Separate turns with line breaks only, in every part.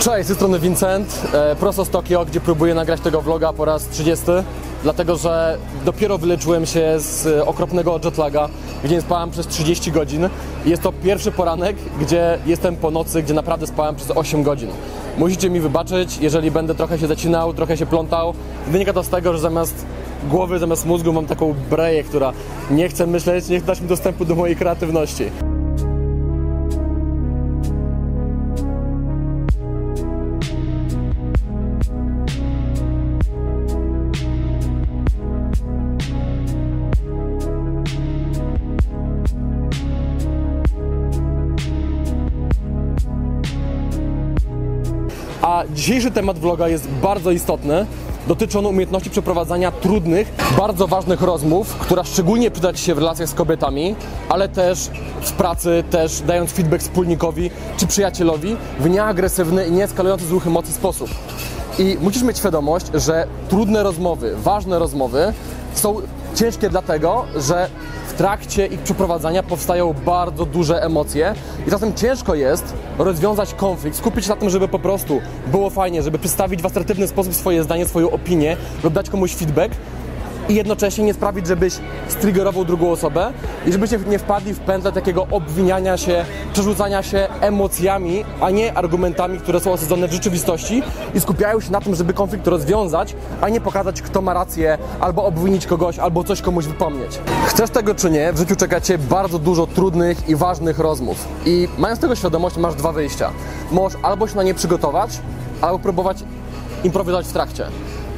Cześć, z tej strony Vincent, e, prosto z Tokio, gdzie próbuję nagrać tego vloga po raz 30, dlatego że dopiero wyleczyłem się z e, okropnego jetlaga, gdzie nie spałem przez 30 godzin. Jest to pierwszy poranek, gdzie jestem po nocy, gdzie naprawdę spałem przez 8 godzin. Musicie mi wybaczyć, jeżeli będę trochę się zacinał, trochę się plątał. Wynika to z tego, że zamiast głowy, zamiast mózgu mam taką breję, która nie chce myśleć, nie dać mi dostępu do mojej kreatywności. Dzisiejszy temat vloga jest bardzo istotny. Dotyczy on umiejętności przeprowadzania trudnych, bardzo ważnych rozmów, która szczególnie przyda Ci się w relacjach z kobietami, ale też w pracy, też dając feedback wspólnikowi czy przyjacielowi w nieagresywny i nieeskalujący złych emocji sposób. I musisz mieć świadomość, że trudne rozmowy, ważne rozmowy są ciężkie dlatego, że trakcie ich przeprowadzania powstają bardzo duże emocje. I czasem ciężko jest rozwiązać konflikt, skupić się na tym, żeby po prostu było fajnie, żeby przedstawić w asertywny sposób swoje zdanie, swoją opinię lub dać komuś feedback i jednocześnie nie sprawić, żebyś striggerował drugą osobę i żebyście nie wpadli w pętlę takiego obwiniania się, przerzucania się emocjami, a nie argumentami, które są osadzone w rzeczywistości i skupiają się na tym, żeby konflikt rozwiązać, a nie pokazać, kto ma rację, albo obwinić kogoś, albo coś komuś wypomnieć. Chcesz tego czy nie, w życiu czeka Cię bardzo dużo trudnych i ważnych rozmów. I mając tego świadomość, masz dwa wyjścia. Możesz albo się na nie przygotować, albo próbować improwizować w trakcie.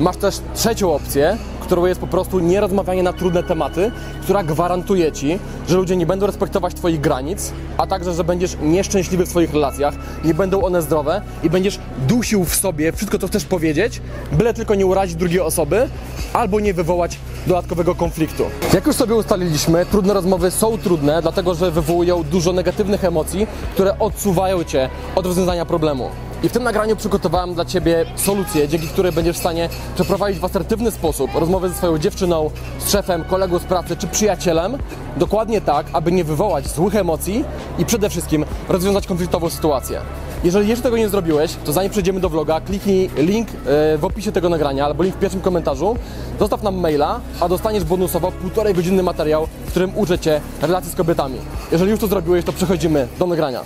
Masz też trzecią opcję, którą jest po prostu nierozmawianie na trudne tematy, która gwarantuje Ci, że ludzie nie będą respektować Twoich granic, a także, że będziesz nieszczęśliwy w swoich relacjach, nie będą one zdrowe i będziesz dusił w sobie wszystko, co chcesz powiedzieć, byle tylko nie urazić drugiej osoby albo nie wywołać dodatkowego konfliktu. Jak już sobie ustaliliśmy, trudne rozmowy są trudne, dlatego że wywołują dużo negatywnych emocji, które odsuwają Cię od rozwiązania problemu. I w tym nagraniu przygotowałem dla Ciebie solucję, dzięki której będziesz w stanie przeprowadzić w asertywny sposób rozmowę ze swoją dziewczyną, z szefem, kolegą z pracy czy przyjacielem, dokładnie tak, aby nie wywołać złych emocji i przede wszystkim rozwiązać konfliktową sytuację. Jeżeli jeszcze tego nie zrobiłeś, to zanim przejdziemy do vloga, kliknij link e, w opisie tego nagrania albo link w pierwszym komentarzu, zostaw nam maila, a dostaniesz bonusowo półtorej godzinny materiał, w którym uczę Cię relacji z kobietami. Jeżeli już to zrobiłeś, to przechodzimy do nagrania.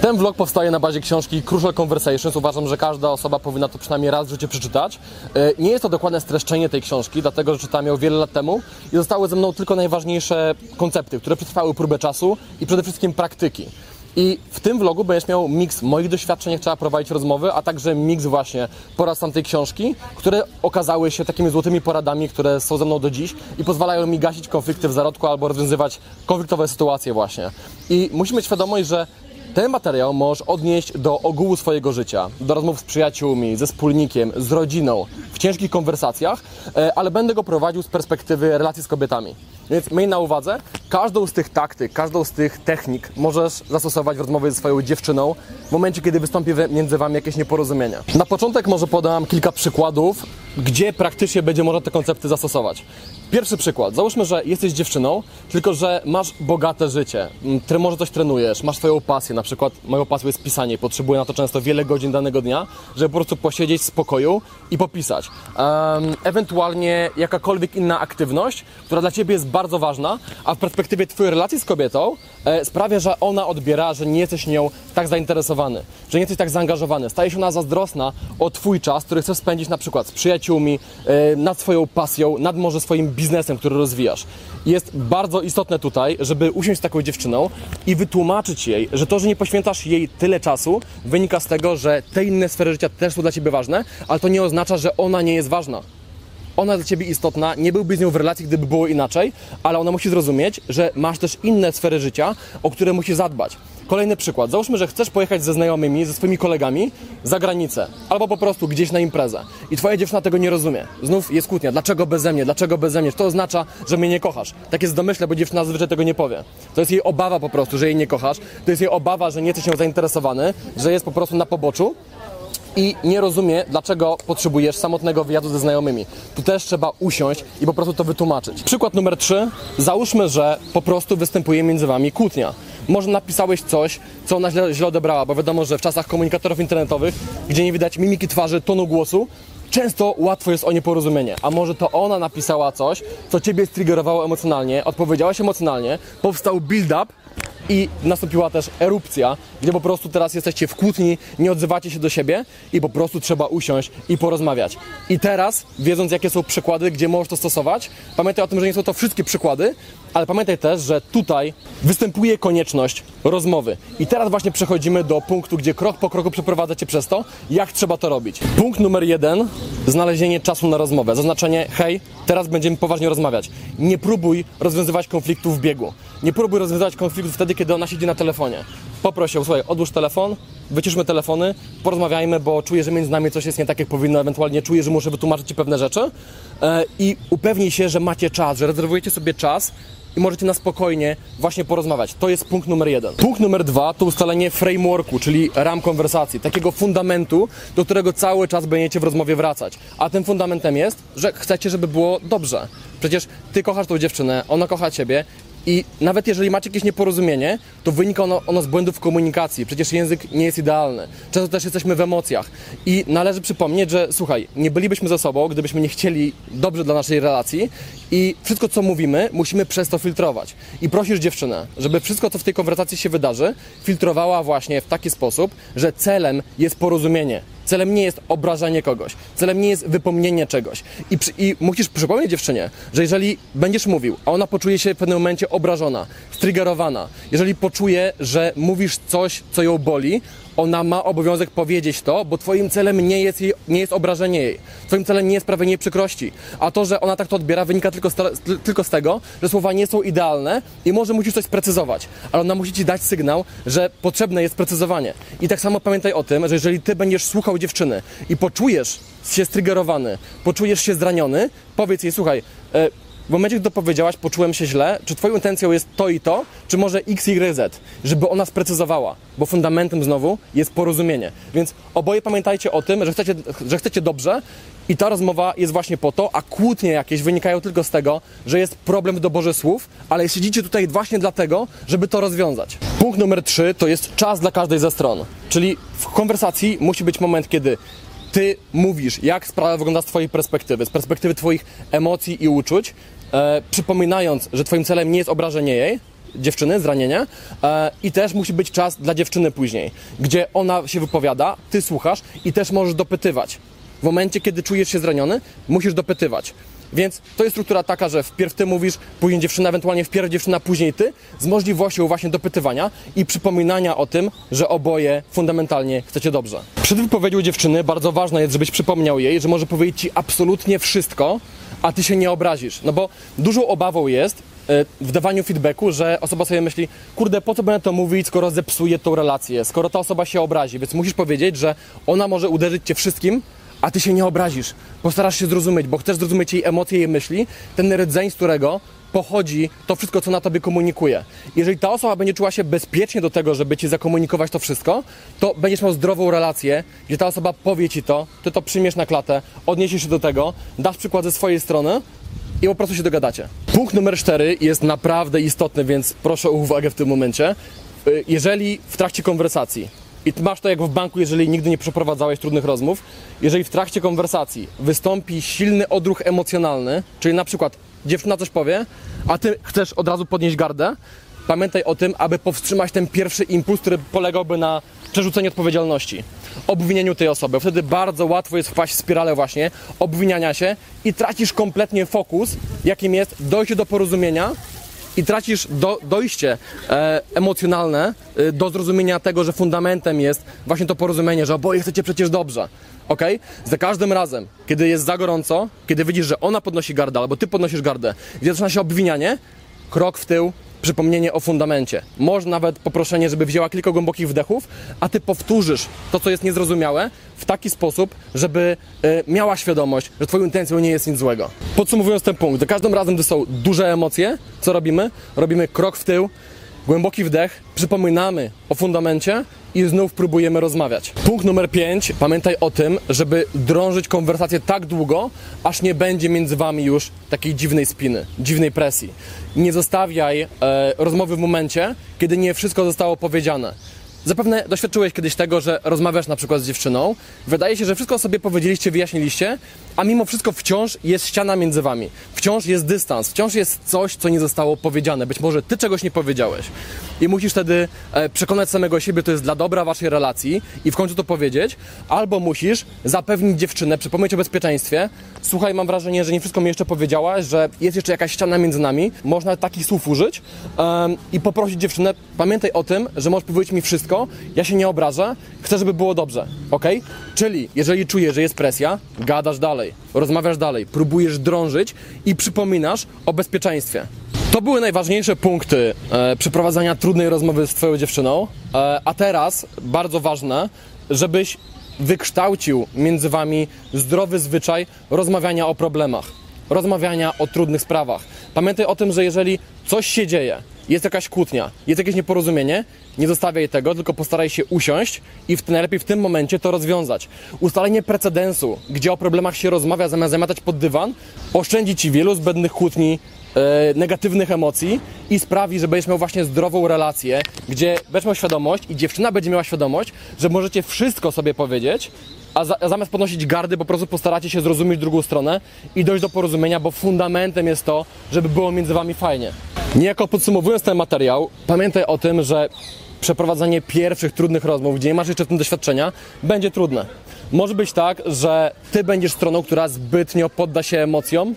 Ten vlog powstaje na bazie książki Crucial Conversations. Uważam, że każda osoba powinna to przynajmniej raz w życiu przeczytać. E, Nie jest to dokładne streszczenie tej książki, dlatego że czytałem ją wiele lat temu i zostały ze mną tylko najważniejsze koncepty, które przetrwały próbę czasu i przede wszystkim praktyki. I w tym vlogu będziesz miał miks moich doświadczeń, jak trzeba prowadzić rozmowy, a także miks właśnie porad tamtej książki, które okazały się takimi złotymi poradami, które są ze mną do dziś i pozwalają mi gasić konflikty w zarodku albo rozwiązywać konfliktowe sytuacje właśnie. I musimy mieć świadomość, że ten materiał możesz odnieść do ogółu swojego życia, do rozmów z przyjaciółmi, ze wspólnikiem, z rodziną, w ciężkich konwersacjach, e, ale będę go prowadził z perspektywy relacji z kobietami. Więc miej na uwadze, każdą z tych taktyk, każdą z tych technik możesz zastosować w rozmowie ze swoją dziewczyną w momencie, kiedy wystąpi między Wami jakieś nieporozumienie. Na początek może podam kilka przykładów, gdzie praktycznie będzie można te koncepty zastosować. Pierwszy przykład. Załóżmy, że jesteś dziewczyną, tylko że masz bogate życie. m, Tre, może coś trenujesz, masz swoją pasję. Na przykład moją pasją jest pisanie. Potrzebuję na to często wiele godzin danego dnia, żeby po prostu posiedzieć w spokoju i popisać. Ewentualnie jakakolwiek inna aktywność, która dla Ciebie jest bardzo ważna, a w perspektywie Twojej relacji z kobietą e, sprawia, że ona odbiera, że nie jesteś nią tak zainteresowany, że nie jesteś tak zaangażowany. Staje się ona zazdrosna o Twój czas, który chcesz spędzić na przykład z przyjaciółmi, e, nad swoją pasją, nad może swoim biznesem, który rozwijasz. Jest bardzo istotne tutaj, żeby usiąść z taką dziewczyną i wytłumaczyć jej, że to, że nie poświęcasz jej tyle czasu, wynika z tego, że te inne sfery życia też są dla Ciebie ważne, ale to nie oznacza, że ona nie jest ważna ona dla ciebie istotna, nie byłby z nią w relacji, gdyby było inaczej, ale ona musi zrozumieć, że masz też inne sfery życia, o które musisz zadbać. Kolejny przykład. Załóżmy, że chcesz pojechać ze znajomymi, ze swoimi kolegami za granicę, albo po prostu gdzieś na imprezę i twoja dziewczyna tego nie rozumie. Znów jest kłótnia. Dlaczego beze mnie? Dlaczego beze mnie? To oznacza, że mnie nie kochasz? Tak jest w domyśle, bo dziewczyna zazwyczaj tego nie powie. To jest jej obawa po prostu, że jej nie kochasz. To jest jej obawa, że nie jesteś nią zainteresowany, że jest po prostu na poboczu i nie rozumie, dlaczego potrzebujesz samotnego wyjazdu ze znajomymi. Tu też trzeba usiąść i po prostu to wytłumaczyć. Przykład numer trzy. Załóżmy, że po prostu występuje między wami kłótnia. Może napisałeś coś, co ona źle, źle odebrała, bo wiadomo, że w czasach komunikatorów internetowych, gdzie nie widać mimiki twarzy, tonu głosu, często łatwo jest o nieporozumienie. A może to ona napisała coś, co ciebie striggerowało emocjonalnie, odpowiedziałaś emocjonalnie, powstał build-up i nastąpiła też erupcja, gdzie po prostu teraz jesteście w kłótni, nie odzywacie się do siebie i po prostu trzeba usiąść i porozmawiać. I teraz, wiedząc jakie są przykłady, gdzie możesz to stosować, pamiętaj o tym, że nie są to wszystkie przykłady, ale pamiętaj też, że tutaj występuje konieczność rozmowy. I teraz właśnie przechodzimy do punktu, gdzie krok po kroku przeprowadzę Cię przez to, jak trzeba to robić. Punkt numer jeden, znalezienie czasu na rozmowę. Zaznaczenie, hej, teraz będziemy poważnie rozmawiać. Nie próbuj rozwiązywać konfliktów w biegu. Nie próbuj rozwiązywać konfliktów wtedy, kiedy ona siedzi na telefonie. Poproś ją, słuchaj, odłóż telefon, wyciszmy telefony, porozmawiajmy, bo czuję, że między nami coś jest nie tak, jak powinno, ewentualnie czuję, że muszę wytłumaczyć Ci pewne rzeczy e, i upewnij się, że macie czas, że rezerwujecie sobie czas i możecie na spokojnie właśnie porozmawiać. To jest punkt numer jeden. Punkt numer dwa to ustalenie frameworku, czyli ram konwersacji, takiego fundamentu, do którego cały czas będziecie w rozmowie wracać. A tym fundamentem jest, że chcecie, żeby było dobrze. Przecież ty kochasz tą dziewczynę, ona kocha ciebie i nawet jeżeli macie jakieś nieporozumienie, to wynika ono, ono z błędów komunikacji. Przecież język nie jest idealny. Często też jesteśmy w emocjach. I należy przypomnieć, że słuchaj, nie bylibyśmy ze sobą, gdybyśmy nie chcieli dobrze dla naszej relacji i wszystko, co mówimy, musimy przez to filtrować. I prosisz dziewczynę, żeby wszystko, co w tej konwersacji się wydarzy, filtrowała właśnie w taki sposób, że celem jest porozumienie. Celem nie jest obrażanie kogoś, celem nie jest wypomnienie czegoś. I, przy, I musisz przypomnieć dziewczynie, że jeżeli będziesz mówił, a ona poczuje się w pewnym momencie obrażona, striggerowana, jeżeli poczuje, że mówisz coś, co ją boli, ona ma obowiązek powiedzieć to, bo twoim celem nie jest, jej, nie jest obrażenie jej. Twoim celem nie jest sprawienie jej przykrości. A to, że ona tak to odbiera, wynika tylko z, tylko z tego, że słowa nie są idealne i może musisz coś sprecyzować. Ale ona musi ci dać sygnał, że potrzebne jest precyzowanie. I tak samo pamiętaj o tym, że jeżeli ty będziesz słuchał dziewczyny i poczujesz się striggerowany, poczujesz się zraniony, powiedz jej, słuchaj, e, w momencie, gdy to powiedziałaś, poczułem się źle, czy twoją intencją jest to i to, czy może x, y, z, żeby ona sprecyzowała, bo fundamentem znowu jest porozumienie. Więc oboje pamiętajcie o tym, że chcecie, że chcecie dobrze i ta rozmowa jest właśnie po to, a kłótnie jakieś wynikają tylko z tego, że jest problem w doborze słów, ale siedzicie tutaj właśnie dlatego, żeby to rozwiązać. Punkt numer trzy to jest czas dla każdej ze stron. Czyli w konwersacji musi być moment, kiedy ty mówisz, jak sprawa wygląda z twojej perspektywy, z perspektywy twoich emocji i uczuć, e, przypominając, że twoim celem nie jest obrażenie jej, dziewczyny, zranienie e, i też musi być czas dla dziewczyny później, gdzie ona się wypowiada, ty słuchasz i też możesz dopytywać. W momencie, kiedy czujesz się zraniony, musisz dopytywać. Więc to jest struktura taka, że wpierw ty mówisz, później dziewczyna, ewentualnie wpierw dziewczyna, później ty, z możliwością właśnie dopytywania i przypominania o tym, że oboje fundamentalnie chcecie dobrze. Przed wypowiedzią dziewczyny bardzo ważne jest, żebyś przypomniał jej, że może powiedzieć ci absolutnie wszystko, a ty się nie obrazisz. No bo dużą obawą jest e, w dawaniu feedbacku, że osoba sobie myśli, kurde, po co będę to mówić, skoro zepsuje tą relację, skoro ta osoba się obrazi, więc musisz powiedzieć, że ona może uderzyć cię wszystkim, a ty się nie obrazisz. Postarasz się zrozumieć, bo chcesz zrozumieć jej emocje, jej myśli, ten rdzeń, z którego pochodzi to wszystko, co na tobie komunikuje. Jeżeli ta osoba będzie czuła się bezpiecznie do tego, żeby ci zakomunikować to wszystko, to będziesz miał zdrową relację, gdzie ta osoba powie ci to, ty to przyjmiesz na klatę, odniesiesz się do tego, dasz przykład ze swojej strony i po prostu się dogadacie. Punkt numer cztery jest naprawdę istotny, więc proszę o uwagę w tym momencie. Y, jeżeli w trakcie konwersacji i masz to jak w banku, jeżeli nigdy nie przeprowadzałeś trudnych rozmów. Jeżeli w trakcie konwersacji wystąpi silny odruch emocjonalny, czyli na przykład dziewczyna coś powie, a ty chcesz od razu podnieść gardę, pamiętaj o tym, aby powstrzymać ten pierwszy impuls, który polegałby na przerzuceniu odpowiedzialności, obwinieniu tej osoby. Wtedy bardzo łatwo jest wpaść w spiralę właśnie obwiniania się i tracisz kompletnie fokus, jakim jest dojście do porozumienia i tracisz do, dojście e, emocjonalne e, do zrozumienia tego, że fundamentem jest właśnie to porozumienie, że oboje chcecie przecież dobrze. Ok? Za każdym razem, kiedy jest za gorąco, kiedy widzisz, że ona podnosi gardę, albo ty podnosisz gardę, gdzie zaczyna się obwinianie, krok w tył, przypomnienie o fundamencie. Może nawet poproszenie, żeby wzięła kilka głębokich wdechów, a ty powtórzysz to, co jest niezrozumiałe, w taki sposób, żeby y, miała świadomość, że twoją intencją nie jest nic złego. Podsumowując ten punkt, za każdym razem, gdy są duże emocje, co robimy? Robimy krok w tył, Głęboki wdech, przypominamy o fundamencie i znów próbujemy rozmawiać. Punkt numer 5. Pamiętaj o tym, żeby drążyć konwersację tak długo, aż nie będzie między wami już takiej dziwnej spiny, dziwnej presji. Nie zostawiaj e, rozmowy w momencie, kiedy nie wszystko zostało powiedziane. Zapewne doświadczyłeś kiedyś tego, że rozmawiasz na przykład z dziewczyną, wydaje się, że wszystko sobie powiedzieliście, wyjaśniliście, a mimo wszystko wciąż jest ściana między wami. Wciąż jest dystans, wciąż jest coś, co nie zostało powiedziane. Być może ty czegoś nie powiedziałeś. I musisz wtedy e, przekonać samego siebie, to jest dla dobra waszej relacji i w końcu to powiedzieć, albo musisz zapewnić dziewczynę, przypomnieć o bezpieczeństwie. Słuchaj, mam wrażenie, że nie wszystko mi jeszcze powiedziałaś, że jest jeszcze jakaś ściana między nami, można takich słów użyć em, i poprosić dziewczynę, pamiętaj o tym, że możesz powiedzieć mi wszystko, ja się nie obrażę, chcę, żeby było dobrze, ok? Czyli, jeżeli czujesz, że jest presja, gadasz dalej, rozmawiasz dalej, próbujesz drążyć i przypominasz o bezpieczeństwie. To były najważniejsze punkty e, przeprowadzania trudnej rozmowy z Twoją dziewczyną, e, a teraz bardzo ważne, żebyś wykształcił między Wami zdrowy zwyczaj rozmawiania o problemach, rozmawiania o trudnych sprawach. Pamiętaj o tym, że jeżeli coś się dzieje, jest jakaś kłótnia, jest jakieś nieporozumienie, nie zostawiaj tego, tylko postaraj się usiąść i w, najlepiej w tym momencie to rozwiązać. Ustalenie precedensu, gdzie o problemach się rozmawia zamiast zamiatać pod dywan, oszczędzi Ci wielu zbędnych kłótni, e, negatywnych emocji i sprawi, że będziesz miał właśnie zdrową relację, gdzie będziesz miał świadomość i dziewczyna będzie miała świadomość, że możecie wszystko sobie powiedzieć, a, za, a zamiast podnosić gardy, po prostu postaracie się zrozumieć drugą stronę i dojść do porozumienia, bo fundamentem jest to, żeby było między wami fajnie. Niejako podsumowując ten materiał, pamiętaj o tym, że przeprowadzanie pierwszych trudnych rozmów, gdzie nie masz jeszcze w tym doświadczenia, będzie trudne. Może być tak, że ty będziesz stroną, która zbytnio podda się emocjom,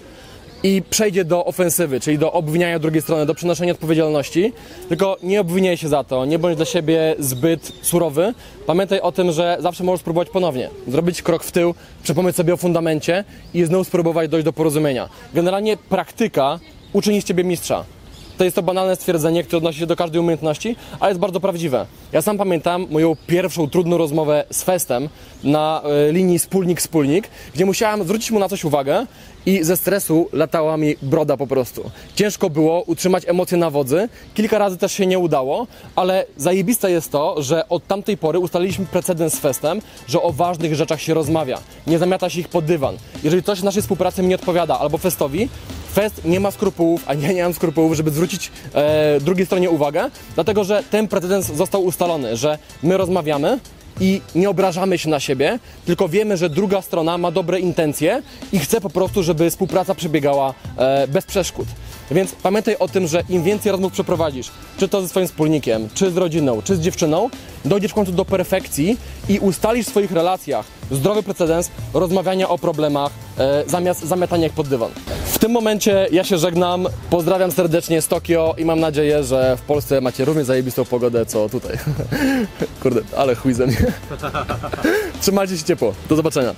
i przejdzie do ofensywy, czyli do obwiniania drugiej strony, do przenoszenia odpowiedzialności. Tylko nie obwiniaj się za to, nie bądź dla siebie zbyt surowy. Pamiętaj o tym, że zawsze możesz spróbować ponownie. Zrobić krok w tył, przypomnieć sobie o fundamencie i znowu spróbować dojść do porozumienia. Generalnie praktyka uczyni z ciebie mistrza. To jest to banalne stwierdzenie, które odnosi się do każdej umiejętności, ale jest bardzo prawdziwe. Ja sam pamiętam moją pierwszą trudną rozmowę z Festem na e, linii wspólnik-wspólnik, gdzie musiałem zwrócić mu na coś uwagę i ze stresu latała mi broda po prostu. Ciężko było utrzymać emocje na wodzy, kilka razy też się nie udało, ale zajebiste jest to, że od tamtej pory ustaliliśmy precedens z Festem, że o ważnych rzeczach się rozmawia, nie zamiata się ich pod dywan. Jeżeli coś naszej współpracy mi nie odpowiada albo Festowi, Fest nie ma skrupułów, a ja nie mam skrupułów, żeby zwrócić e, drugiej stronie uwagę, dlatego że ten precedens został ustalony, że my rozmawiamy i nie obrażamy się na siebie, tylko wiemy, że druga strona ma dobre intencje i chce po prostu, żeby współpraca przebiegała e, bez przeszkód. Więc pamiętaj o tym, że im więcej rozmów przeprowadzisz, czy to ze swoim wspólnikiem, czy z rodziną, czy z dziewczyną, dojdziesz w końcu do perfekcji i ustalisz w swoich relacjach zdrowy precedens rozmawiania o problemach e, zamiast zamiatania ich pod dywan. W tym momencie ja się żegnam, pozdrawiam serdecznie z Tokio i mam nadzieję, że w Polsce macie równie zajebistą pogodę co tutaj. Kurde, ale chuj ze mnie. Trzymajcie się ciepło, do zobaczenia.